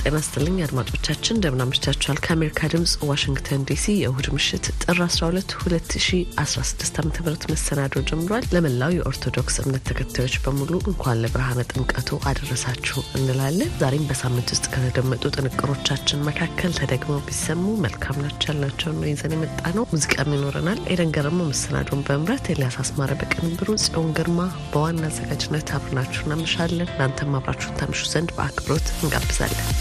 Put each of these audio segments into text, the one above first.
ጤና ስጥልኝ አድማጮቻችን፣ እንደምን አምሽታችኋል። ከአሜሪካ ድምጽ ዋሽንግተን ዲሲ የእሁድ ምሽት ጥር 12 2016 ዓ ም መሰናዶ ጀምሯል። ለመላው የኦርቶዶክስ እምነት ተከታዮች በሙሉ እንኳን ለብርሃነ ጥምቀቱ አደረሳችሁ እንላለን። ዛሬም በሳምንት ውስጥ ከተደመጡ ጥንቅሮቻችን መካከል ተደግመው ቢሰሙ መልካም ናቸው ያልናቸውን ነው ይዘን የመጣ ነው። ሙዚቃም ይኖረናል። ኤደን ገረሞ መሰናዶን በመምራት ኤልያስ አስማረ በቅንብሩ፣ ጽዮን ግርማ በዋና አዘጋጅነት አብረናችሁ እናመሻለን። እናንተም አብራችሁን ታምሹ ዘንድ በአክብሮት እንጋብዛለን።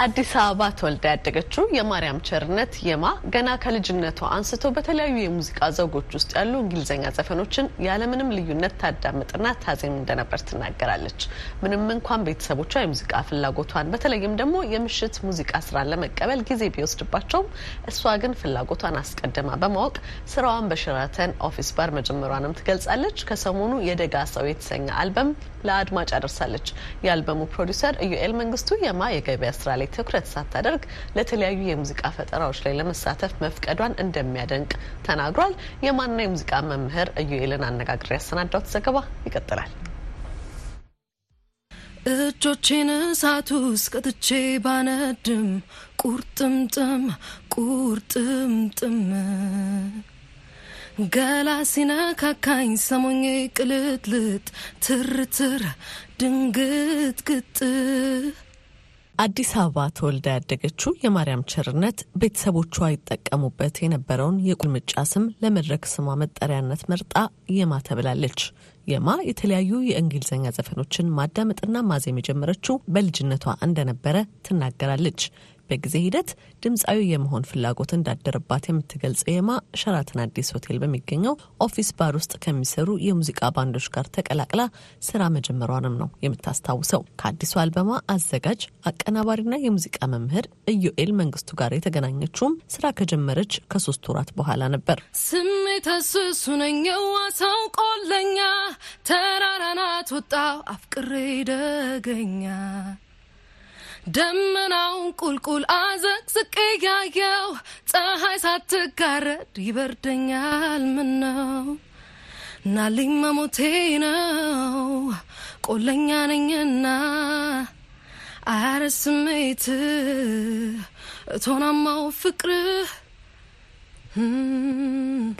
አዲስ አበባ ተወልዳ ያደገችው የማርያም ቸርነት የማ ገና ከልጅነቷ አንስቶ በተለያዩ የሙዚቃ ዘውጎች ውስጥ ያሉ እንግሊዝኛ ዘፈኖችን ያለምንም ልዩነት ታዳምጥና ታዜም እንደነበር ትናገራለች። ምንም እንኳን ቤተሰቦቿ የሙዚቃ ፍላጎቷን በተለይም ደግሞ የምሽት ሙዚቃ ስራን ለመቀበል ጊዜ ቢወስድባቸውም እሷ ግን ፍላጎቷን አስቀድማ በማወቅ ስራዋን በሸራተን ኦፊስ ባር መጀመሯንም ትገልጻለች። ከሰሞኑ የደጋ ሰው የተሰኘ አልበም ለአድማጭ አድርሳለች። የአልበሙ ፕሮዲውሰር ኢዩኤል መንግስቱ የማ የገበያ ስራ ላይ ትኩረት ሳታደርግ ለተለያዩ የሙዚቃ ፈጠራዎች ላይ ለመሳተፍ መፍቀዷን እንደሚያደንቅ ተናግሯል። የማና የሙዚቃ መምህር ኢዩኤልን አነጋግሬ ያሰናዳሁት ዘገባ ይቀጥላል። እጆቼን እሳት ውስጥ ባነድም ቁርጥምጥም ቁርጥምጥም ገላ ሲነካካኝ ሰሞኜ ቅልጥልጥ ትርትር ድንግጥግጥ አዲስ አበባ ተወልዳ ያደገችው የማርያም ቸርነት ቤተሰቦቿ ይጠቀሙበት የነበረውን የቁልምጫ ስም ለመድረክ ስሟ መጠሪያነት መርጣ የማ ተብላለች። የማ የተለያዩ የእንግሊዝኛ ዘፈኖችን ማዳመጥና ማዜም የጀመረችው በልጅነቷ እንደነበረ ትናገራለች። በጊዜ ሂደት ድምፃዊ የመሆን ፍላጎት እንዳደረባት የምትገልጸው የማ ሸራተን አዲስ ሆቴል በሚገኘው ኦፊስ ባር ውስጥ ከሚሰሩ የሙዚቃ ባንዶች ጋር ተቀላቅላ ስራ መጀመሯንም ነው የምታስታውሰው። ከአዲሱ አልበሟ አዘጋጅ አቀናባሪና የሙዚቃ መምህር ኢዮኤል መንግስቱ ጋር የተገናኘችውም ስራ ከጀመረች ከሶስት ወራት በኋላ ነበር። ስሜት ስሱ ቆለኛ ተራራናት ወጣው አፍቅሬ ደገኛ ደመናውን ቁልቁል አዘቅዝቄ ያየው ፀሐይ ሳትጋረድ ይበርደኛል። ምን ነው ናልኝ መሞቴ ነው ቆለኛ ነኝና አያረ ስሜት እቶናማው ፍቅርህ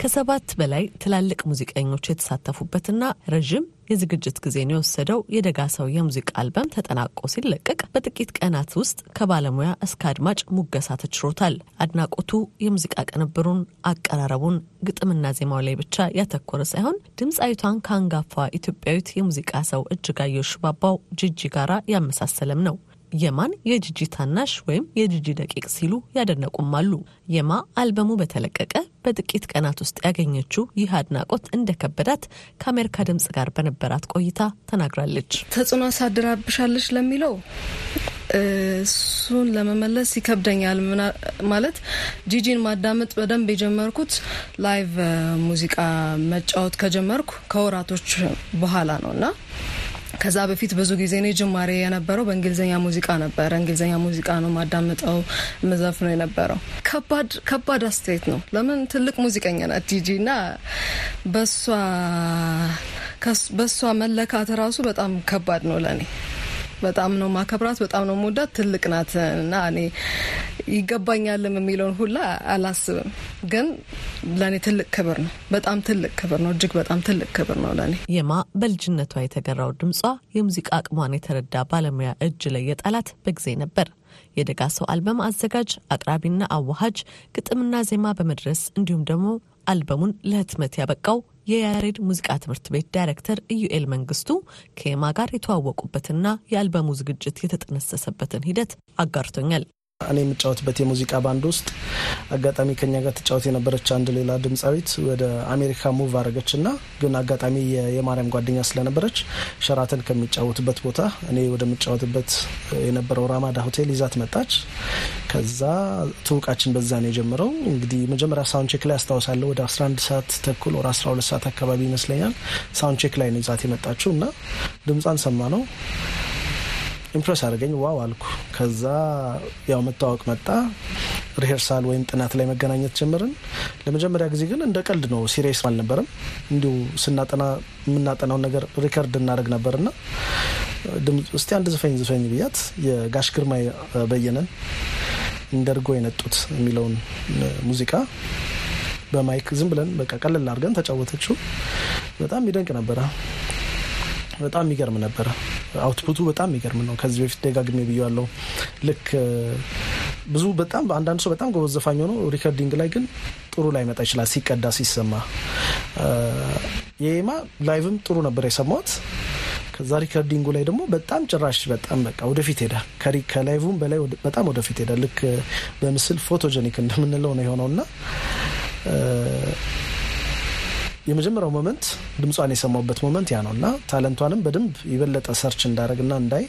ከሰባት በላይ ትላልቅ ሙዚቀኞች የተሳተፉበትና ረዥም የዝግጅት ጊዜን የወሰደው የደጋ ሰው የሙዚቃ አልበም ተጠናቆ ሲለቀቅ በጥቂት ቀናት ውስጥ ከባለሙያ እስከ አድማጭ ሙገሳ ተችሮታል። አድናቆቱ የሙዚቃ ቅንብሩን፣ አቀራረቡን፣ ግጥምና ዜማው ላይ ብቻ ያተኮረ ሳይሆን ድምፃዊቷን ከአንጋፋ ኢትዮጵያዊት የሙዚቃ ሰው እጅጋየሁ ሽባባው ጂጂ ጋራ ያመሳሰለም ነው። የማን የጂጂ ታናሽ ወይም የጂጂ ደቂቅ ሲሉ ያደነቁም አሉ። የማ አልበሙ በተለቀቀ በጥቂት ቀናት ውስጥ ያገኘችው ይህ አድናቆት እንደከበዳት ከአሜሪካ ድምጽ ጋር በነበራት ቆይታ ተናግራለች። ተጽዕኖ አሳድራብሻለች ለሚለው እሱን ለመመለስ ይከብደኛል። ማለት ጂጂን ማዳመጥ በደንብ የጀመርኩት live ሙዚቃ መጫወት ከጀመርኩ ከወራቶች በኋላ ነው እና ከዛ በፊት ብዙ ጊዜ እኔ ጅማሬ የነበረው በእንግሊዝኛ ሙዚቃ ነበረ። እንግሊዝኛ ሙዚቃ ነው ማዳምጠው ምዘፍ ነው የነበረው። ከባድ ከባድ አስተያየት ነው። ለምን ትልቅ ሙዚቀኛ ናት ጂጂ እና በሷ መለካት ራሱ በጣም ከባድ ነው ለእኔ። በጣም ነው ማከብራት፣ በጣም ነው መወዳት። ትልቅ ናት እና እኔ ይገባኛልም የሚለውን ሁላ አላስብም። ግን ለእኔ ትልቅ ክብር ነው። በጣም ትልቅ ክብር ነው። እጅግ በጣም ትልቅ ክብር ነው ለእኔ። የማ በልጅነቷ የተገራው ድምጿ የሙዚቃ አቅሟን የተረዳ ባለሙያ እጅ ላይ የጣላት በጊዜ ነበር። የደጋ ሰው አልበም አዘጋጅ አቅራቢና አዋሃጅ ግጥምና ዜማ በመድረስ እንዲሁም ደግሞ አልበሙን ለህትመት ያበቃው የያሬድ ሙዚቃ ትምህርት ቤት ዳይሬክተር ኢዩኤል መንግስቱ ከየማ ጋር የተዋወቁበትና የአልበሙ ዝግጅት የተጠነሰሰበትን ሂደት አጋርቶኛል። እኔ የምጫወትበት የሙዚቃ ባንድ ውስጥ አጋጣሚ ከኛ ጋር ትጫወት የነበረች አንድ ሌላ ድምፃዊት ወደ አሜሪካ move አረገች እና ግን አጋጣሚ የማርያም ጓደኛ ስለነበረች ሸራተን ከሚጫወትበት ቦታ እኔ ወደምጫወትበት የነበረው ራማዳ ሆቴል ይዛት መጣች። ከዛ ትውውቃችን በዛ ነው የጀመረው። እንግዲህ መጀመሪያ sound check ላይ አስታውሳለሁ ወደ 11 ሰዓት ተኩል ወደ 12 ሰዓት አካባቢ ይመስለኛል sound check ላይ ነው ይዛት የመጣችው እና ድምጿን ስሰማው impress አድርጋኝ wow አልኩ። ከዛ ያው መታወቅ መጣ። rehearsal ወይም ጥናት ላይ መገናኘት ጀመርን። ለመጀመሪያ ጊዜ ግን እንደ ቀልድ ነው፣ serious አልነበረም። እንዲሁ ስናጠና የምናጠናውን ነገር record እናደርግ ነበርና እስቲ አንድ ዝፈኝ ዝፈኝ ብያት የጋሽ ግርማ በየነን እንደርጎ የነጡት የሚለውን ሙዚቃ በ mic ዝም ብለን በቃ ቀለል አድርገን ተጫወተችው። በጣም ይደንቅ ነበረ። በጣም የሚገርም ነበረ። output ኡ በጣም የሚገርም ነው። ከዚህ በፊት ደጋግሜ ብያለሁ። ልክ ብዙ በጣም አንዳንድ ሰው በጣም ጎበዝ ዘፋኝ ሆኖ recording ላይ ግን ጥሩ ላይመጣ ይችላል ሲቀዳ ሲሰማ። የየማ live ም ጥሩ ነበር የሰማሁት። ከዛ recording ኡ ላይ ደግሞ በጣም ጭራሽ በጣም በቃ ወደፊት ሄዳ ከ live ም በላይ በጣም ወደፊት ሄዳ ልክ በምስል photogenic እንደምንለው ነው የሆነውና የመጀመሪያው moment ድምጿን የሰማሁበት moment ያ ነው እና talent ኧንም በደንብ የበለጠ search እንዳደረግና እንዳይ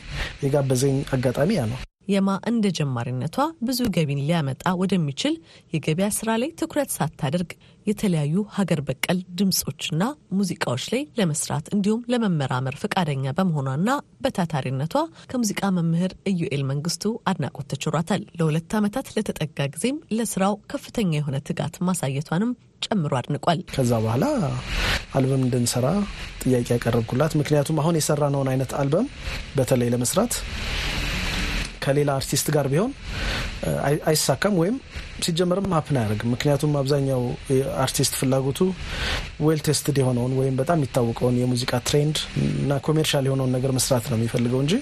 የጋበዘኝ አጋጣሚ ያ ነው። የማ እንደ ጀማሪነቷ ብዙ ገቢን ሊያመጣ ወደሚችል የገበያ ስራ ላይ ትኩረት ሳታደርግ የተለያዩ ሀገር በቀል ድምፆችና ሙዚቃዎች ላይ ለመስራት እንዲሁም ለመመራመር ፈቃደኛ በመሆኗና በታታሪነቷ ከሙዚቃ መምህር ኢዩኤል መንግስቱ አድናቆት ተችሯታል። ለሁለት ዓመታት ለተጠጋ ጊዜም ለስራው ከፍተኛ የሆነ ትጋት ማሳየቷንም ጨምሮ አድንቋል። ከዛ በኋላ አልበም እንድንሰራ ጥያቄ ያቀረብኩላት፣ ምክንያቱም አሁን የሰራነውን አይነት አልበም በተለይ ለመስራት ከሌላ አርቲስት ጋር ቢሆን አይሳካም ወይም ሲጀመርም happen አያደርግም። ምክንያቱም አብዛኛው አርቲስት ፍላጎቱ well tested የሆነውን ወይም በጣም የሚታወቀውን የሙዚቃ trend እና commercial የሆነውን ነገር መስራት ነው የሚፈልገው እንጂ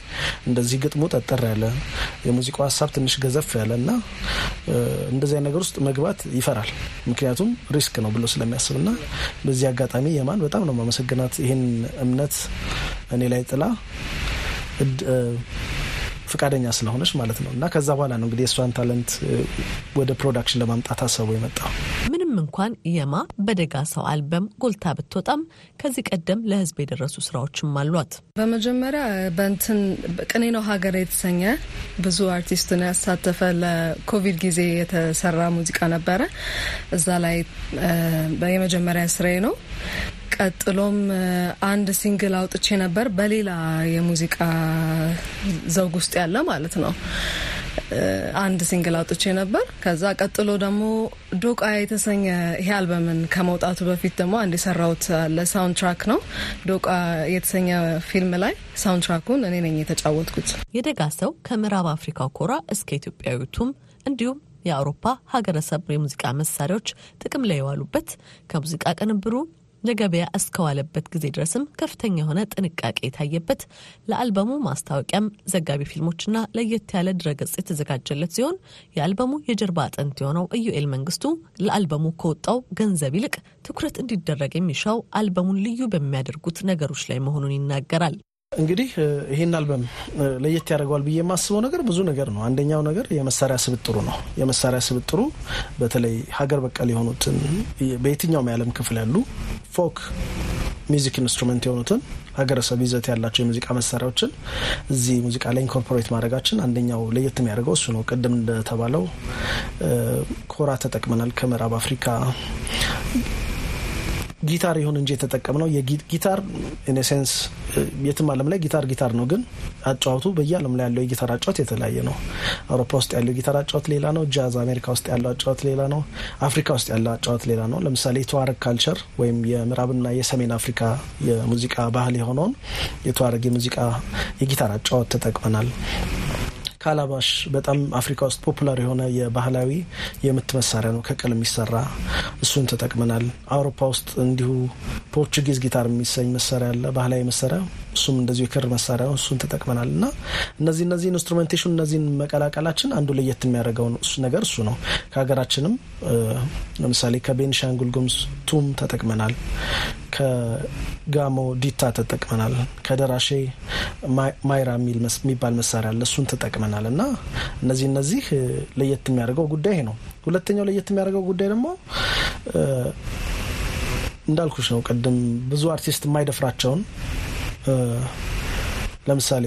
እንደዚህ ግጥሙ ጠጠር ያለ የሙዚቃው ሀሳብ ትንሽ ገዘፍ ያለ እና እንደዚያ ነገር ውስጥ መግባት ይፈራል። ምክንያቱም risk ነው ብሎ ስለሚያስብ እና በዚህ አጋጣሚ የማን በጣም ነው ማመሰግናት ይህን እምነት እኔ ላይ ጥላ ፍቃደኛ ስለሆነች ማለት ነው። እና ከዛ በኋላ ነው እንግዲህ የእሷን talent ወደ production ለማምጣት ሀሳቡ የመጣው። ምንም እንኳን የማ በደጋ ሰው አልበም ጎልታ ብትወጣም ከዚህ ቀደም ለሕዝብ የደረሱ ስራዎችም አሏት። በመጀመሪያ በንትን ቅኔ ነው ሀገር የተሰኘ ብዙ አርቲስትን ያሳተፈ ለኮቪድ ጊዜ የተሰራ ሙዚቃ ነበረ። እዛ ላይ የመጀመሪያ ስራዬ ነው። ቀጥሎም አንድ single አውጥቼ ነበር በሌላ የሙዚቃ ዘውግ ውስጥ ያለ ማለት ነው። አንድ single አውጥቼ ነበር። ከዛ ቀጥሎ ደግሞ ዶቃ የተሰኘ ይሄ አልበምን ከመውጣቱ በፊት ደግሞ አንድ የሰራሁት ለ soundtrack ነው። ዶቃ የተሰኘ ፊልም ላይ soundtrack ኡን እኔ ነኝ የተጫወትኩት። የደጋ ሰው ከምዕራብ አፍሪካው ኮራ እስከ ኢትዮጵያዊቱም እንዲሁም የአውሮፓ ሀገረሰብ የሙዚቃ መሳሪያዎች ጥቅም ላይ የዋሉበት ከሙዚቃ ቅንብሩ ለገበያ እስከዋለበት ጊዜ ድረስም ከፍተኛ የሆነ ጥንቃቄ የታየበት ለአልበሙ ማስታወቂያም ዘጋቢ ፊልሞችና ለየት ያለ ድረገጽ የተዘጋጀለት ሲሆን የአልበሙ የጀርባ አጥንት የሆነው ኢዩኤል መንግስቱ ለአልበሙ ከወጣው ገንዘብ ይልቅ ትኩረት እንዲደረግ የሚሻው አልበሙን ልዩ በሚያደርጉት ነገሮች ላይ መሆኑን ይናገራል። እንግዲህ ይህን አልበም ለየት ያደርገዋል ብዬ የማስበው ነገር ብዙ ነገር ነው። አንደኛው ነገር የመሳሪያ ስብጥሩ ነው። የመሳሪያ ስብጥሩ በተለይ ሀገር በቀል የሆኑትን በየትኛውም የዓለም ክፍል ያሉ folk music instrument የሆኑትን ሀገረሰብ ይዘት ያላቸው የሙዚቃ መሳሪያዎችን እዚህ ሙዚቃ ላይ incorporate ማድረጋችን አንደኛው ለየት የሚያደርገው እሱ ነው። ቅድም እንደተባለው ኮራ ተጠቅመናል ከምዕራብ አፍሪካ ጊታር ይሁን እንጂ የተጠቀምነው ጊታር in sense የትም ዓለም ላይ ጊታር ጊታር ነው፣ ግን አጫወቱ በየዓለም ላይ ያለው የጊታር አጫወት የተለያየ ነው። አውሮፓ ውስጥ ያለው የጊታር አጫወት ሌላ ነው። ጃዝ አሜሪካ ውስጥ ያለው አጫወት ሌላ ነው። አፍሪካ ውስጥ ያለው አጫወት ሌላ ነው። ለምሳሌ የተዋረግ culture ወይም የምዕራብና የሰሜን አፍሪካ የሙዚቃ ባህል የሆነውን የተዋረግ የሙዚቃ የጊታር አጫወት ተጠቅመናል። ካላባሽ በጣም አፍሪካ ውስጥ popular የሆነ የባህላዊ የምት መሳሪያ ነው፣ ከቅል የሚሰራ እሱን ተጠቅመናል። አውሮፓ ውስጥ እንዲሁ Portuguese guitar የሚሰኝ መሳሪያ አለ፣ ባህላዊ መሳሪያ፣ እሱም እንደዚሁ የክር መሳሪያ ነው፣ እሱን ተጠቅመናል። እና እነዚህ እነዚህ instrumentation እነዚህን መቀላቀላችን አንዱ ለየት የሚያደርገው ነገር እሱ ነው። ከሀገራችንም ለምሳሌ ከቤንሻንጉል ጉሙዝ ቱም ተጠቅመናል። ከጋሞ ዲታ ተጠቅመናል። ከደራሼ ማይራ የሚባል መሳሪያ አለ፣ እሱን ተጠቅመናል። እና እነዚህ እነዚህ ለየት የሚያደርገው ጉዳይ ነው። ሁለተኛው ለየት የሚያደርገው ጉዳይ ደግሞ እንዳልኩሽ ነው ቅድም ብዙ አርቲስት የማይደፍራቸውን ለምሳሌ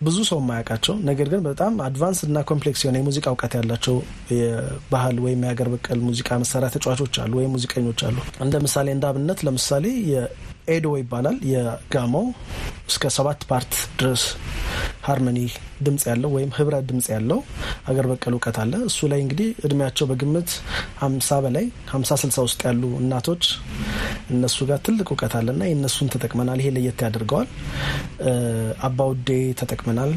ብዙ ሰው የማያውቃቸው ነገር ግን በጣም advance እና complex የሆነ የሙዚቃ እውቀት ያላቸው የባህል ወይም የሀገር በቀል ሙዚቃ መሳሪያ ተጫዋቾች አሉ ወይም ሙዚቀኞች አሉ። እንደ ምሳሌ እንደ አብነት ለምሳሌ ኤዶ ይባላል። የጋሞ እስከ ሰባት part ድረስ harmony ድምጽ ያለው ወይም ህብረ ድምጽ ያለው አገር በቀል እውቀት አለ። እሱ ላይ እንግዲህ እድሜያቸው በግምት ሀምሳ በላይ ሀምሳ ስልሳ ውስጥ ያሉ እናቶች እነሱ ጋር ትልቅ እውቀት አለና የእነሱን ተጠቅመናል። ይሄ ለየት ያደርገዋል። አባውዴ ተጠቅመናል።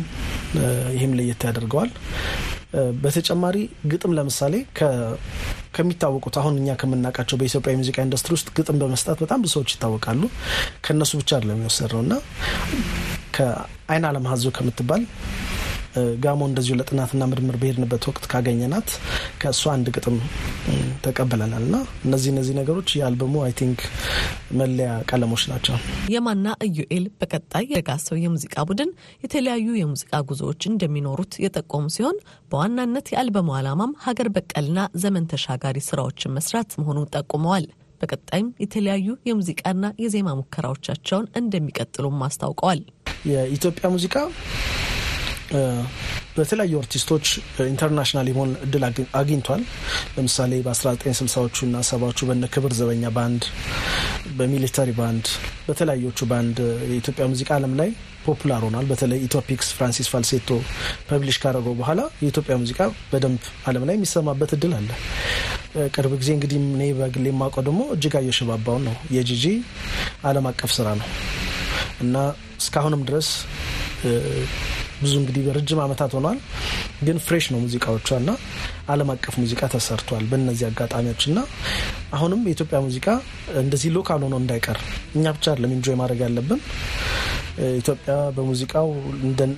ይህም ለየት ያደርገዋል። በተጨማሪ ግጥም ለምሳሌ ከሚታወቁት አሁን እኛ ከምናውቃቸው በኢትዮጵያ የሙዚቃ ኢንዱስትሪ ውስጥ ግጥም በመስጠት በጣም ብዙ ሰዎች ይታወቃሉ። ከእነሱ ብቻ አይደለም የወሰድነው እና ከአይን አለም ሀዞ ከምትባል ጋሞ እንደዚሁ ለጥናትና ምርምር በሄድንበት ወቅት ካገኘናት ከእሷ አንድ ግጥም ተቀብለናል እና እነዚህ እነዚህ ነገሮች የአልበሙ I think መለያ ቀለሞች ናቸው። የማና ኢዩኤል በቀጣይ የደጋ ሰው የሙዚቃ ቡድን የተለያዩ የሙዚቃ ጉዞዎች እንደሚኖሩት የጠቆሙ ሲሆን በዋናነት የአልበሙ ዓላማም ሀገር በቀልና ዘመን ተሻጋሪ ስራዎችን መስራት መሆኑን ጠቁመዋል። በቀጣይም የተለያዩ የሙዚቃና የዜማ ሙከራዎቻቸውን እንደሚቀጥሉም አስታውቀዋል። የኢትዮጵያ ሙዚቃ በተለያዩ አርቲስቶች international የመሆን እድል አግኝቷል። ለምሳሌ በ1960ዎቹ እና ሰባዎቹ በነ ክብር ዘበኛ ባንድ፣ በ military band፣ በተለያዩ ባንድ የኢትዮጵያ ሙዚቃ ዓለም ላይ popular ሆኗል። በተለይ ኢትዮፒክስ ፍራንሲስ ፋልሴቶ publish ካደረገው በኋላ የኢትዮጵያ ሙዚቃ በደንብ ዓለም ላይ የሚሰማበት እድል አለ። ቅርብ ጊዜ እንግዲህ እኔ በግሌ የማውቀው ደግሞ እጅጋየሁ ሽባባውን ነው። የጂጂ ዓለም አቀፍ ስራ ነው እና እስካሁንም ድረስ ብዙ እንግዲህ በረጅም ዓመታት ሆኗል፣ ግን fresh ነው ሙዚቃዎቿ እና ዓለም አቀፍ ሙዚቃ ተሰርቷል በእነዚህ አጋጣሚዎች እና አሁንም የኢትዮጵያ ሙዚቃ እንደዚህ local ሆኖ እንዳይቀር እኛ ብቻ አይደለም enjoy ማድረግ ያለብን። ኢትዮጵያ በሙዚቃው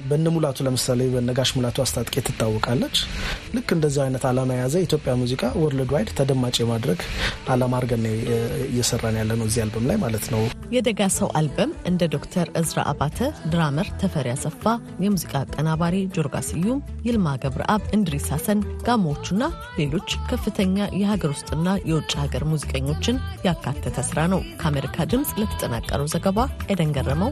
በነ ሙላቱ ለምሳሌ በነጋሽ ሙላቱ አስታጥቄ ትታወቃለች። ልክ እንደዚህ አይነት ዓላማ የያዘ የኢትዮጵያ ሙዚቃ worldwide ተደማጭ የማድረግ ዓላማ አድርገን እየሰራን ያለ ነው እዚህ አልበም ላይ ማለት ነው። የደጋ ሰው አልበም እንደ ዶክተር እዝራ አባተ፣ drummer ተፈሪ አሰፋ፣ የሙዚቃ አቀናባሪ ጆርጋ ስዩም፣ ይልማ ገብረአብ፣ እንድሪስ ሀሰን፣ ጋሞዎቹና ሌሎች ከፍተኛ የሀገር ውስጥና የውጭ ሀገር ሙዚቀኞችን ያካተተ ስራ ነው። ከአሜሪካ ድምፅ ለተጠናቀረው ዘገባ ኤደን ገረመው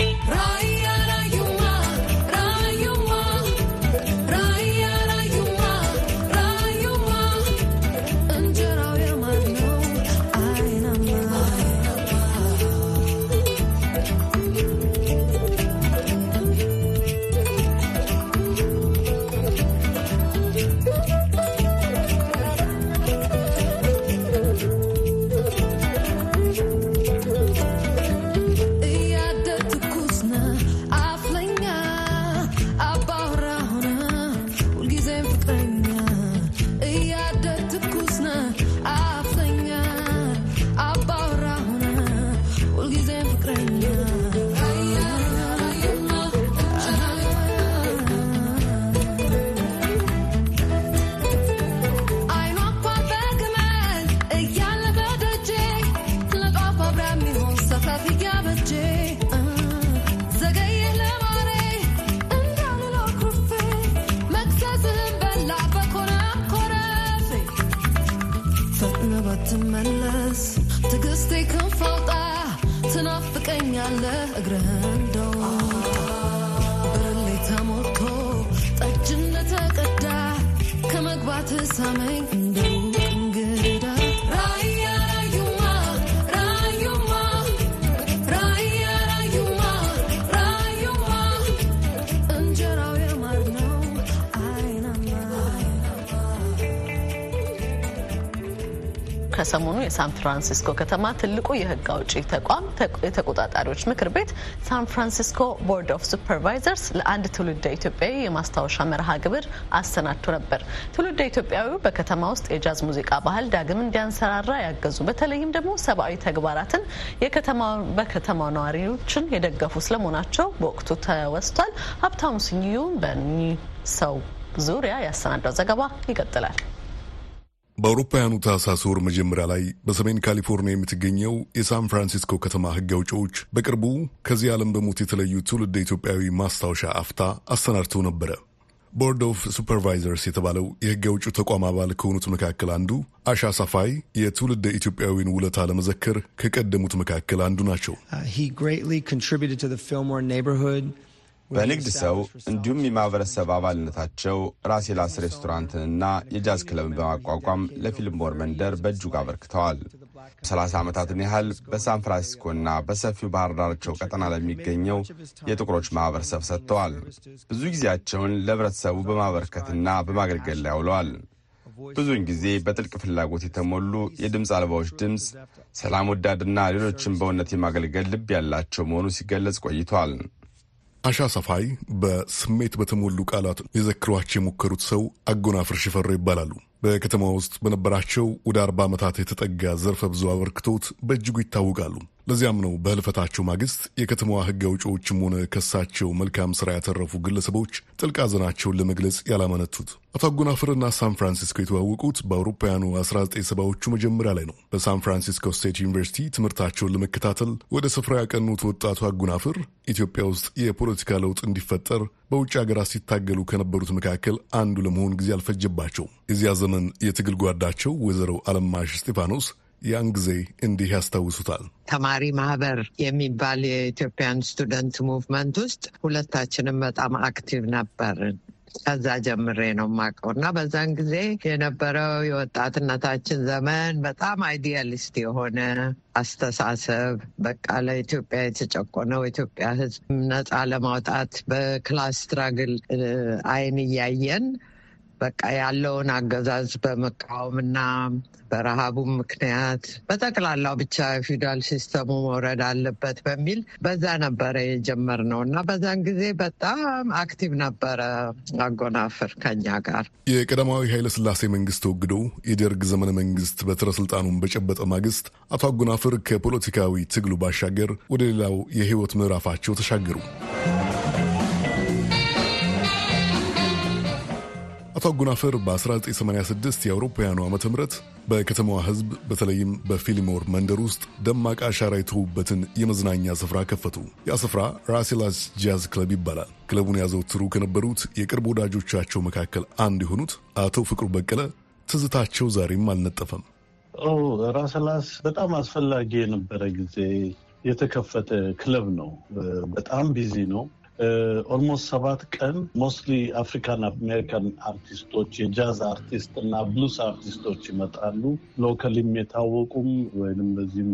ከሰሞኑ የሳን ፍራንሲስኮ ከተማ ትልቁ የሕግ አውጪ ተቋም የተቆጣጣሪዎች ምክር ቤት San Francisco Board of Supervisors ለአንድ ትውልደ ኢትዮጵያዊ የማስታወሻ መርሃ ግብር አሰናድቶ ነበር። ትውልደ ኢትዮጵያዊው በከተማ ውስጥ የጃዝ ሙዚቃ ባህል ዳግም እንዲያንሰራራ ያገዙ በተለይም ደግሞ ሰብአዊ ተግባራትን በከተማው ነዋሪዎችን የደገፉ ስለመሆናቸው በወቅቱ ተወስቷል። ሀብታሙ ስዩም በኒህ ሰው ዙሪያ ያሰናዳው ዘገባ ይቀጥላል። በአውሮፓውያኑ ታህሳስ ወር መጀመሪያ ላይ በሰሜን ካሊፎርኒያ የምትገኘው የሳን ፍራንሲስኮ ከተማ ሕግ አውጪዎች በቅርቡ ከዚህ ዓለም በሞት የተለዩ ትውልደ ኢትዮጵያዊ ማስታወሻ አፍታ አሰናድተው ነበረ። Board of Supervisors የተባለው የሕግ አውጪ ተቋም አባል ከሆኑት መካከል አንዱ አሻ ሳፋይ የትውልደ ኢትዮጵያዊን ውለታ ለመዘከር ከቀደሙት መካከል አንዱ ናቸው። በንግድ ሰው እንዲሁም የማህበረሰብ አባልነታቸው ራሴላስ ሬስቶራንትንና የጃዝ ክለብን በማቋቋም ለፊልም ወር መንደር በእጅጉ አበርክተዋል። ሰላሳ ዓመታትን ያህል በሳን ፍራንሲስኮና በሰፊው ባህር ዳርቻው ቀጠና ለሚገኘው የጥቁሮች ማህበረሰብ ሰጥተዋል። ብዙ ጊዜያቸውን ለህብረተሰቡ በማበርከትና በማገልገል ላይ አውለዋል። ብዙውን ጊዜ በጥልቅ ፍላጎት የተሞሉ የድምፅ አልባዎች ድምፅ፣ ሰላም ወዳድና ሌሎችን በእውነት የማገልገል ልብ ያላቸው መሆኑ ሲገለጽ ቆይቷል። አሻ ሰፋይ በስሜት በተሞሉ ቃላት ሊዘክሯቸው የሞከሩት ሰው አጎናፍር ሽፈሮ ይባላሉ። በከተማ ውስጥ በነበራቸው ወደ አርባ ዓመታት የተጠጋ ዘርፈ ብዙ አበርክቶት በእጅጉ ይታወቃሉ። ለዚያም ነው በህልፈታቸው ማግስት የከተማዋ ሕግ አውጪዎችም ሆነ ከሳቸው መልካም ስራ ያተረፉ ግለሰቦች ጥልቅ ሐዘናቸውን ለመግለጽ ያላመነቱት። አቶ አጎናፍርና ሳን ፍራንሲስኮ የተዋወቁት በአውሮፓውያኑ 1970ዎቹ መጀመሪያ ላይ ነው። በሳን ፍራንሲስኮ ስቴት ዩኒቨርሲቲ ትምህርታቸውን ለመከታተል ወደ ስፍራ ያቀኑት ወጣቱ አጎናፍር ኢትዮጵያ ውስጥ የፖለቲካ ለውጥ እንዲፈጠር በውጭ ሀገራት ሲታገሉ ከነበሩት መካከል አንዱ ለመሆን ጊዜ አልፈጀባቸውም። የዚያ ዘመን የትግል ጓዳቸው ወይዘሮ አለማሽ እስጢፋኖስ ያን ጊዜ እንዲህ ያስታውሱታል። ተማሪ ማህበር የሚባል የኢትዮጵያን student movement ውስጥ ሁለታችንም በጣም active ነበርን። ከዛ ጀምሬ ነው የማውቀው እና በዛን ጊዜ የነበረው የወጣትነታችን ዘመን በጣም idealist የሆነ አስተሳሰብ በቃ ለኢትዮጵያ የተጨቆነው ኢትዮጵያ ሕዝብ ነፃ ለማውጣት በ class struggle አይን እያየን በቃ ያለውን አገዛዝ በመቃወምና በረሃቡም ምክንያት በጠቅላላው ብቻ feudal system ኡ መውረድ አለበት በሚል በዛ ነበረ የጀመርነው እና በዛን ጊዜ በጣም active ነበረ አጎናፍር ከኛ ጋር። የቀዳማዊ ኃይለ ሥላሴ መንግስት ተወግዶ የደርግ ዘመነ መንግስት በትረ ስልጣኑን በጨበጠ ማግስት አቶ አጎናፍር ከፖለቲካዊ ትግሉ ባሻገር ወደ ሌላው የህይወት ምዕራፋቸው ተሻገሩ። አቶ አጎናፍር በ1986 የአውሮፓውያኑ ዓመተ ምህረት በከተማዋ ህዝብ በተለይም በፊሊሞር መንደር ውስጥ ደማቅ አሻራ የተዉበትን የመዝናኛ ስፍራ ከፈቱ። ያ ስፍራ ራሴላስ ጃዝ ክለብ ይባላል። ክለቡን ያዘወትሩ ከነበሩት የቅርብ ወዳጆቻቸው መካከል አንዱ የሆኑት አቶ ፍቅሩ በቀለ ትዝታቸው ዛሬም አልነጠፈም። ራሴላስ በጣም አስፈላጊ የነበረ ጊዜ የተከፈተ ክለብ ነው። በጣም busy ነው። almost ሰባት ቀን mostly African American artist ኦች የጃዝ አርቲስት እና ብሉስ አርቲስቶች ይመጣሉ። locally ም የታወቁም ወይም በዚህም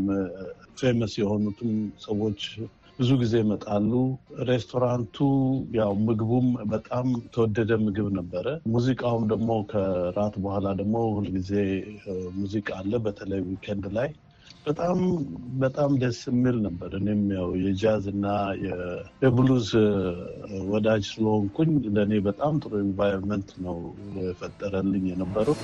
famous የሆኑትም ሰዎች ብዙ ጊዜ ይመጣሉ። ሬስቶራንቱ ያው ምግቡም በጣም ተወደደ ምግብ ነበረ። ሙዚቃውም ደግሞ ከራት በኋላ ደግሞ ሁልጊዜ ሙዚቃ አለ፣ በተለይ weekend ላይ በጣም በጣም ደስ የሚል ነበር። እኔም ያው የጃዝ እና የብሉዝ ወዳጅ ስለሆንኩኝ ለእኔ በጣም ጥሩ environment ነው የፈጠረልኝ የነበረው።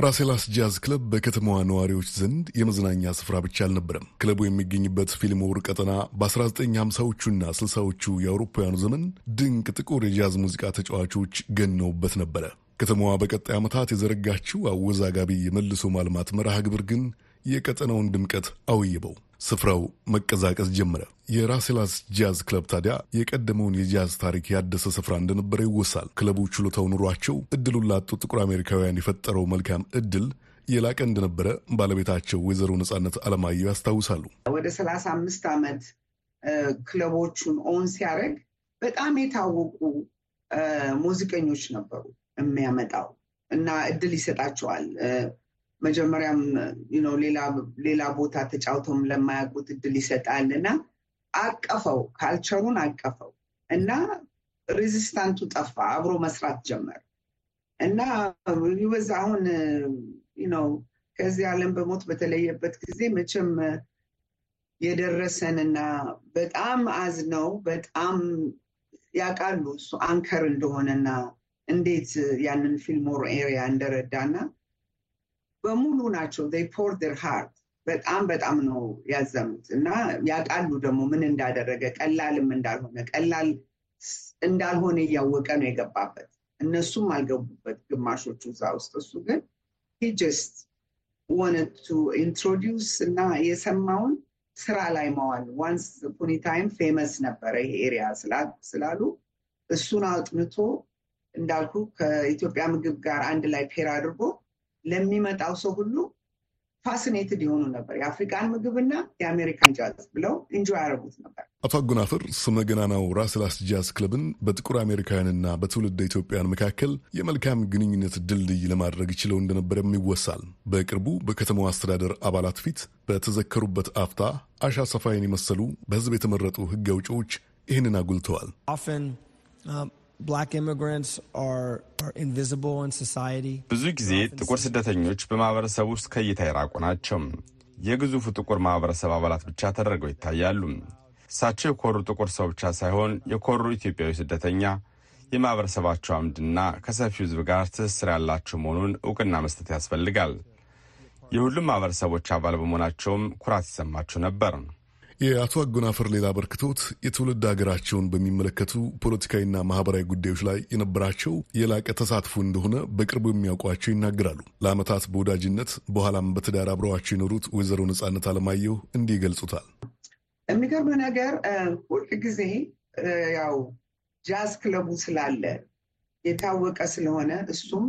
ራሴላስ ጃዝ ክለብ በከተማዋ ነዋሪዎች ዘንድ የመዝናኛ ስፍራ ብቻ አልነበረም። ክለቡ የሚገኝበት ፊልሞር ቀጠና በ1950ዎቹና 60ዎቹ የአውሮፓውያኑ ዘመን ድንቅ ጥቁር የጃዝ ሙዚቃ ተጫዋቾች ገነውበት ነበረ። ከተማዋ በቀጣይ ዓመታት የዘረጋችው አወዛጋቢ የመልሶ ማልማት መርሃ ግብር ግን የቀጠናውን ድምቀት አውይበው ስፍራው መቀዛቀዝ ጀመረ። የራሴላስ ጃዝ ክለብ ታዲያ የቀደመውን የጃዝ ታሪክ ያደሰ ስፍራ እንደነበረ ይወሳል። ክለቡ ችሎታው ኑሯቸው እድሉን ላጡ ጥቁር አሜሪካውያን የፈጠረው መልካም እድል የላቀ እንደነበረ ባለቤታቸው ወይዘሮ ነጻነት አለማየሁ ያስታውሳሉ። ወደ ሰላሳ አምስት ዓመት ክለቦቹን own ሲያደርግ በጣም የታወቁ ሙዚቀኞች ነበሩ የሚያመጣው እና እድል ይሰጣቸዋል። መጀመሪያም ሌላ ቦታ ተጫውተውም ለማያውቁት እድል ይሰጣል እና አቀፈው፣ culture ኡን አቀፈው እና resistance ኡ ጠፋ። አብሮ መስራት ጀመር እና ይበዛ አሁን ነው ከዚህ ዓለም በሞት በተለየበት ጊዜ መቼም የደረሰንና በጣም አዝነው በጣም ያውቃሉ እሱ anchor እንደሆነና እንዴት ያንን ፊልሞር area እንደረዳና በሙሉ ናቸው pour their heart በጣም በጣም ነው ያዘኑት እና ያውቃሉ ደግሞ ምን እንዳደረገ ቀላልም እንዳልሆነ ቀላል እንዳልሆነ እያወቀ ነው የገባበት። እነሱም አልገቡበት ግማሾቹ እዛ ውስጥ። እሱ ግን just wanted to introduce እና የሰማውን ስራ ላይ መዋል once upon a time famous ነበረ ይሄ area ስላሉ እሱን አጥንቶ እንዳልኩ ከኢትዮጵያ ምግብ ጋር አንድ ላይ pair አድርጎ ለሚመጣው ሰው ሁሉ fascinated የሆኑ ነበር። የአፍሪካን ምግብና የአሜሪካን ጃዝ ብለው enjoy ያደረጉት ነበር። አቶ አጎናፍር ስመ ገናናው ራስላስ ጃዝ ክለብን በጥቁር አሜሪካውያንና በትውልድ ኢትዮጵያን መካከል የመልካም ግንኙነት ድልድይ ለማድረግ ችለው እንደነበረም ይወሳል። በቅርቡ በከተማው አስተዳደር አባላት ፊት በተዘከሩበት አፍታ አሻ ሰፋይን የመሰሉ በሕዝብ የተመረጡ ሕግ አውጪዎች ይህንን አጉልተዋል። ብዙ ጊዜ ጥቁር ስደተኞች በማህበረሰብ ውስጥ ከእይታ የራቁ ናቸው። የግዙፉ ጥቁር ማህበረሰብ አባላት ብቻ ተደርገው ይታያሉ። እሳቸው የኮሩ ጥቁር ሰው ብቻ ሳይሆን የኮሩ ኢትዮጵያዊ ስደተኛ የማህበረሰባቸው አምድና ከሰፊው ሕዝብ ጋር ትስስር ያላቸው መሆኑን እውቅና መስጠት ያስፈልጋል። የሁሉም ማህበረሰቦች አባል በመሆናቸውም ኩራት ይሰማቸው ነበር። የአቶ አጎናፍር ሌላ አበርክቶት የትውልድ ሀገራቸውን በሚመለከቱ ፖለቲካዊና ማህበራዊ ጉዳዮች ላይ የነበራቸው የላቀ ተሳትፎ እንደሆነ በቅርቡ የሚያውቋቸው ይናገራሉ። ለዓመታት በወዳጅነት በኋላም በትዳር አብረዋቸው የኖሩት ወይዘሮ ነጻነት አለማየሁ እንዲህ ይገልጹታል። የሚገርም ነገር ሁል ጊዜ ያው ጃዝ ክለቡ ስላለ የታወቀ ስለሆነ እሱም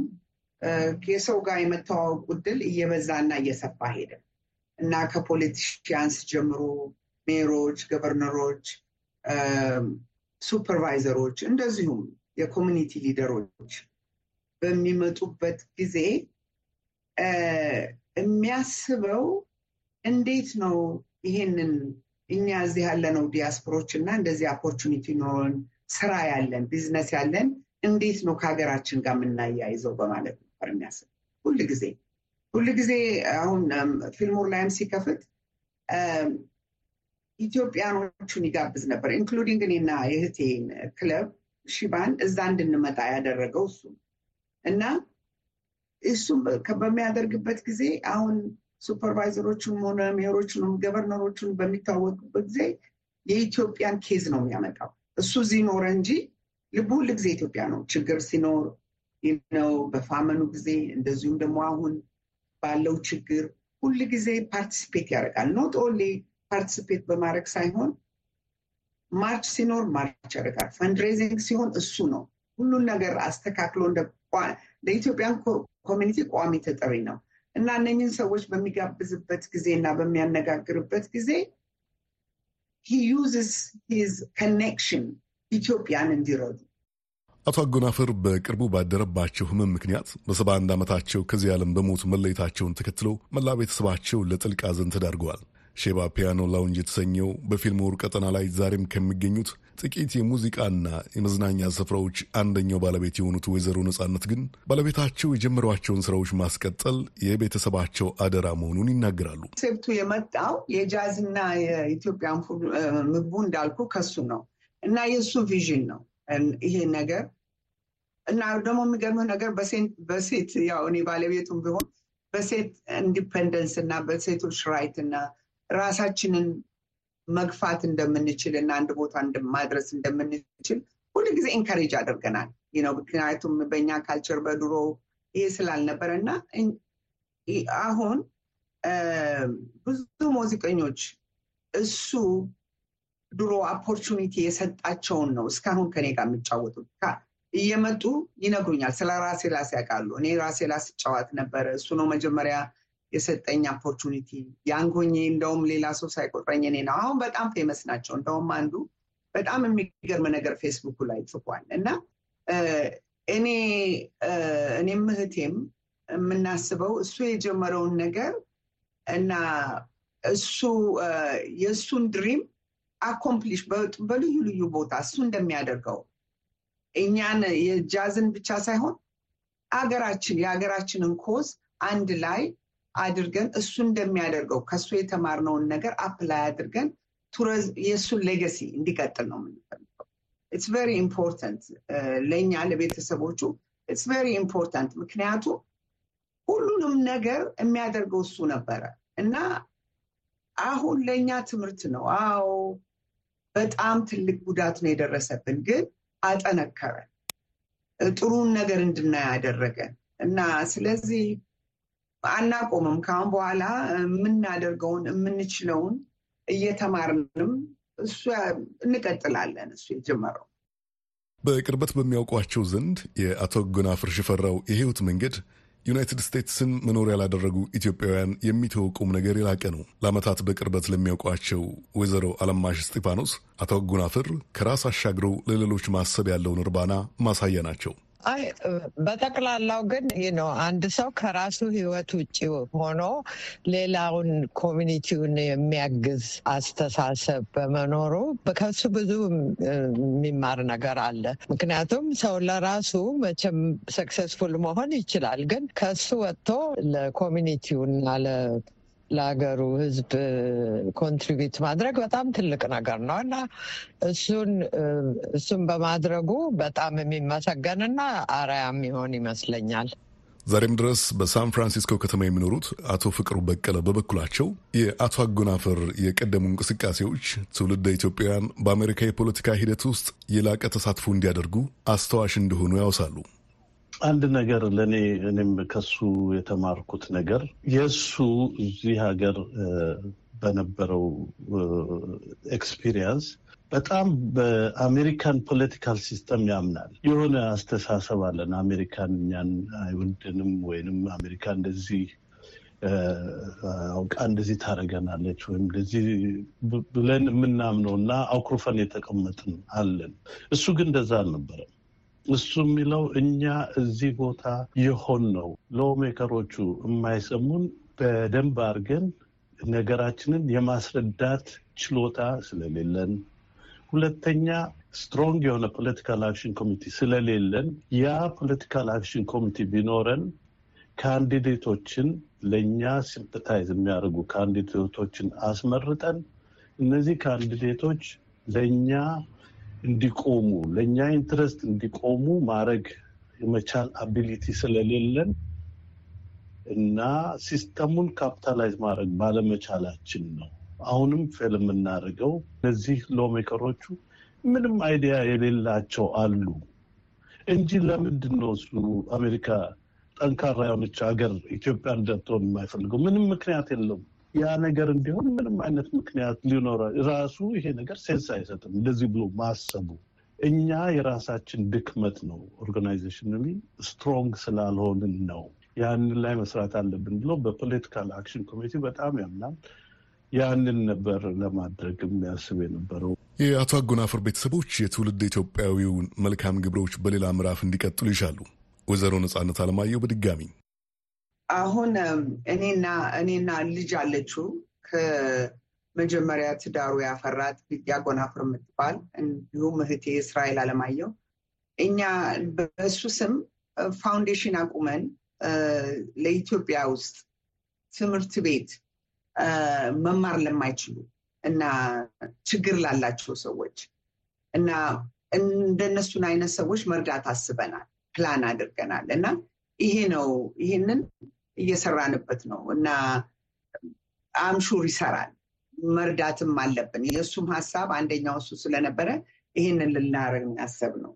የሰው ጋር የመተዋወቁ ዕድል እየበዛና እየሰፋ ሄደ እና ከ politicians ጀምሮ mayor ኦች፣ governor ኦች፣ supervisor ኦች እንደዚሁም የ community leader ኦች በሚመጡበት ጊዜ የሚያስበው እንዴት ነው ይሄንን እኛ እዚህ ያለነው ዲያስፖሮች እና እንደዚህ opportunity ኖሮን ስራ ያለን ቢዝነስ ያለን እንዴት ነው ከሀገራችን ጋር የምናያይዘው በማለት ነበር የሚያስብ። ሁል ጊዜ ሁል ጊዜ አሁን ፊልሞር ላይም ሲከፍት ኢትዮጵያኖቹን ይጋብዝ ነበር። including እኔና የእህቴን ክለብ ሺባን እዛ እንድንመጣ ያደረገው እሱ እና እሱም በሚያደርግበት ጊዜ አሁን supervisor ኦቹንም ሆነ mayor ኦቹንም governor ኦቹን በሚታወቁበት ጊዜ የኢትዮጵያን case ነው የሚያመጣው። እሱ እዚህ ኖረ እንጂ ልቡ ሁል ጊዜ ኢትዮጵያ ነው። ችግር ሲኖር ነው፣ በ famine ኡ ጊዜ እንደዚሁም ደግሞ አሁን ባለው ችግር ሁል ጊዜ participate ያደርጋል። not only participate በማድረግ ሳይሆን march ሲኖር march ያደርጋል። fundraising ሲሆን እሱ ነው ሁሉን ነገር አስተካክሎ ለኢትዮጵያን community ቋሚ ተጠሪ ነው እና እነኝን ሰዎች በሚጋብዝበት ጊዜ እና በሚያነጋግርበት ጊዜ he uses his connection ኢትዮጵያን እንዲረዱ አቶ አጎናፍር በቅርቡ ባደረባቸው ሕመም ምክንያት በሰባ አንድ ዓመታቸው ከዚህ ዓለም በሞት መለየታቸውን ተከትለው መላ ቤተሰባቸው ለጥልቅ ሐዘን ተዳርገዋል። ሼባ ፒያኖ ላውንጅ የተሰኘው በፊልሞር ቀጠና ላይ ዛሬም ከሚገኙት ጥቂት የሙዚቃና የመዝናኛ ስፍራዎች አንደኛው ባለቤት የሆኑት ወይዘሮ ነጻነት ግን ባለቤታቸው የጀመሯቸውን ስራዎች ማስቀጠል የቤተሰባቸው አደራ መሆኑን ይናገራሉ። concept ኡ የመጣው የጃዝና የኢትዮጵያን ምግቡ እንዳልኩ ከሱ ነው እና የእሱ vision ነው ይሄ ነገር እና ደግሞ የሚገርምህ ነገር በሴት ያው እኔ ባለቤቱም ቢሆን በሴት independence እና በሴቶች right እና ራሳችንን መግፋት እንደምንችል እና አንድ ቦታ ማድረስ እንደምንችል ሁሉ ጊዜ encourage አድርገናል ነው። ምክንያቱም በእኛ culture በድሮ ይሄ ስላልነበረ እና አሁን ብዙ ሙዚቀኞች እሱ ድሮ opportunity የሰጣቸውን ነው እስካሁን ከኔ ጋር የሚጫወቱት እየመጡ ይነግሩኛል። ስለ ራሴላስ ያውቃሉ። እኔ ራሴላስ እጫወት ነበረ። እሱ ነው መጀመሪያ የሰጠኝ opportunity። ያን ጊዜ እንደውም ሌላ ሰው ሳይቆጥረኝ እኔ ነው። አሁን በጣም famous ናቸው። እንደውም አንዱ በጣም የሚገርም ነገር ፌስቡኩ ላይ ጽፏል እና እኔ እኔም እህቴም የምናስበው እሱ የጀመረውን ነገር እና እሱ የእሱን dream accomplish በልዩ ልዩ ቦታ እሱ እንደሚያደርገው እኛን የጃዝን ብቻ ሳይሆን አገራችን የሀገራችንን cause አንድ ላይ አድርገን እሱ እንደሚያደርገው ከእሱ የተማርነውን ነገር apply አድርገን የእሱን legacy እንዲቀጥል ነው የምንፈልገው። it's very important ለእኛ ለቤተሰቦቹ it's very important። ምክንያቱም ሁሉንም ነገር የሚያደርገው እሱ ነበረ እና አሁን ለእኛ ትምህርት ነው። አዎ በጣም ትልቅ ጉዳት ነው የደረሰብን፣ ግን አጠነከረን፣ ጥሩን ነገር እንድናይ ያደረገን እና ስለዚህ አናቆምም። ከአሁን በኋላ የምናደርገውን የምንችለውን እየተማርንም እሱ እንቀጥላለን። እሱ የጀመረው በቅርበት በሚያውቋቸው ዘንድ የአቶ ጎናፍር ሽፈራው የህይወት መንገድ ዩናይትድ ስቴትስን መኖሪያ ላደረጉ ኢትዮጵያውያን የሚተወቁም ነገር የላቀ ነው። ለዓመታት በቅርበት ለሚያውቋቸው ወይዘሮ አለማሽ እስጢፋኖስ አቶ አጎናፍር ከራስ አሻግረው ለሌሎች ማሰብ ያለውን እርባና ማሳያ ናቸው። አይ በጠቅላላው ግን ነው አንድ ሰው ከራሱ ህይወት ውጭ ሆኖ ሌላውን community ውን የሚያግዝ አስተሳሰብ በመኖሩ ከሱ ብዙ የሚማር ነገር አለ። ምክንያቱም ሰው ለራሱ መቼም successful መሆን ይችላል፣ ግን ከሱ ወጥቶ ለ community ውና ለሀገሩ ህዝብ ኮንትሪቢዩት ማድረግ በጣም ትልቅ ነገር ነው እና እሱን እሱን በማድረጉ በጣም የሚመሰገንና አርአያ የሚሆን ይመስለኛል። ዛሬም ድረስ በሳን ፍራንሲስኮ ከተማ የሚኖሩት አቶ ፍቅሩ በቀለ በበኩላቸው የአቶ አጎናፍር የቀደሙ እንቅስቃሴዎች ትውልደ ኢትዮጵያውያን በአሜሪካ የፖለቲካ ሂደት ውስጥ የላቀ ተሳትፎ እንዲያደርጉ አስተዋሽ እንደሆኑ ያወሳሉ። አንድ ነገር ለእኔ እኔም ከሱ የተማርኩት ነገር የእሱ እዚህ ሀገር በነበረው experience በጣም በአሜሪካን political system ያምናል። የሆነ አስተሳሰብ አለን። አሜሪካን እኛን አይወድንም ወይንም አሜሪካ እንደዚህ አውቃ እንደዚህ ታደርገናለች ወይም እንደዚህ ብለን የምናምነው እና አኩርፈን የተቀመጥን አለን። እሱ ግን እንደዛ አልነበረም። እሱ የሚለው እኛ እዚህ ቦታ የሆን ነው። lawmaker ኦቹ የማይሰሙን በደንብ አድርገን ነገራችንን የማስረዳት ችሎታ ስለሌለን፣ ሁለተኛ strong የሆነ political action committee ስለሌለን፣ ያ political action committee ቢኖረን candidate ኦችን ለእኛ sympathize የሚያደርጉ candidate ኦችን አስመርጠን እነዚህ candidate ኦች ለእኛ እንዲቆሙ ለእኛ interest እንዲቆሙ ማድረግ የመቻል ability ስለሌለን እና system ኡን capitalize ማድረግ ባለመቻላችን ነው። አሁንም fail የምናደርገው እነዚህ lawmaker ኦቹ ምንም idea የሌላቸው አሉ እንጂ ለምንድን ነው እሱ አሜሪካ ጠንካራ የሆነች ሀገር ኢትዮጵያ እንድትሆን የማይፈልገው? ምንም ምክንያት የለውም። ያ ነገር እንዲሆን ምንም አይነት ምክንያት ሊኖረ ራሱ ይሄ ነገር sense አይሰጥም። እንደዚህ ብሎ ማሰቡ እኛ የራሳችን ድክመት ነው። organization strong ስላልሆንን ነው። ያንን ላይ መስራት አለብን ብሎ በ political action committee በጣም ያምናል። ያንን ነበር ለማድረግ የሚያስብ የነበረው። የአቶ አጎናፍር ቤተሰቦች የትውልድ ኢትዮጵያዊውን መልካም ግብሮች በሌላ ምዕራፍ እንዲቀጥሉ ይሻሉ። ወይዘሮ ነጻነት አለማየሁ በድጋሚ አሁን እኔና እኔና ልጅ አለችው ከመጀመሪያ ትዳሩ ያፈራት ያጎናፍር የምትባል እንዲሁም እህቴ እስራኤል አለማየሁ። እኛ በእሱ ስም ፋውንዴሽን አቁመን ለኢትዮጵያ ውስጥ ትምህርት ቤት መማር ለማይችሉ እና ችግር ላላቸው ሰዎች እና እንደነሱን አይነት ሰዎች መርዳት አስበናል፣ ፕላን አድርገናል። እና ይሄ ነው ይሄንን እየሰራንበት ነው እና I'm sure ይሰራል። መርዳትም አለብን። የእሱም ሀሳብ አንደኛው እሱ ስለነበረ ይህንን ልናደርግ ያሰብ ነው።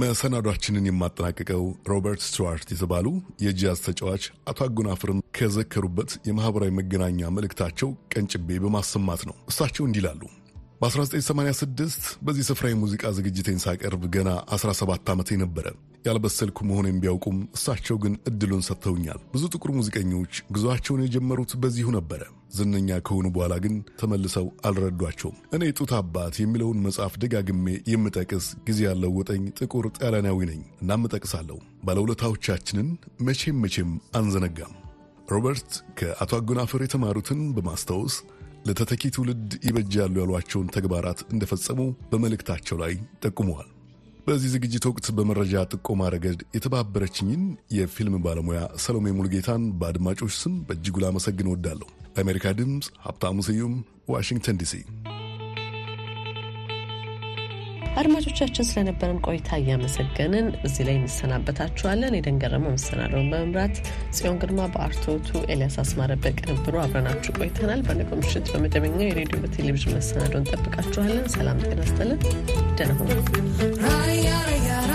መሰናዷችንን የማጠናቀቀው ሮበርት ስቱዋርት የተባሉ የጃዝ ተጫዋች አቶ አጎናፍርን ከዘከሩበት የማኅበራዊ መገናኛ መልእክታቸው ቀንጭቤ በማሰማት ነው። እሳቸው እንዲህ ይላሉ። በ1986 በዚህ ስፍራ የሙዚቃ ዝግጅቴን ሳቀርብ ገና 17 ዓመቴ ነበረ። ያልበሰልኩ መሆኔን ቢያውቁም እሳቸው ግን እድሉን ሰጥተውኛል። ብዙ ጥቁር ሙዚቀኞች ጉዞአቸውን የጀመሩት በዚሁ ነበረ። ዝነኛ ከሆኑ በኋላ ግን ተመልሰው አልረዷቸውም። እኔ ጡት አባት የሚለውን መጽሐፍ ደጋግሜ የምጠቅስ ጊዜ ያለው ወጠኝ ጥቁር ጣሊያናዊ ነኝ። እናም እጠቅሳለሁ። ባለውለታዎቻችንን መቼም መቼም አንዘነጋም። ሮበርት ከአቶ አጎናፍር የተማሩትን በማስታወስ ለተተኪ ትውልድ ይበጃሉ ያሏቸውን ተግባራት እንደፈጸሙ በመልእክታቸው ላይ ጠቁመዋል። በዚህ ዝግጅት ወቅት በመረጃ ጥቆማ ረገድ የተባበረችኝን የፊልም ባለሙያ ሰሎሜ ሙልጌታን በአድማጮች ስም በእጅጉ ላመሰግን እወዳለሁ። ለአሜሪካ ድምፅ ሀብታሙ ስዩም ዋሽንግተን ዲሲ። አድማጮቻችን ስለነበረን ቆይታ እያመሰገንን እዚህ ላይ እንሰናበታችኋለን። የደንገረመው መሰናደውን በመምራት ጽዮን ግርማ፣ በአርቶቱ ኤልያስ አስማረ በቅንብሩ አብረናችሁ ቆይተናል። በነገው ምሽት በመደበኛው የሬዲዮ በቴሌቪዥን መሰናደውን እንጠብቃችኋለን። ሰላም ጤና ይስጥልን። ደህና ሁኑ።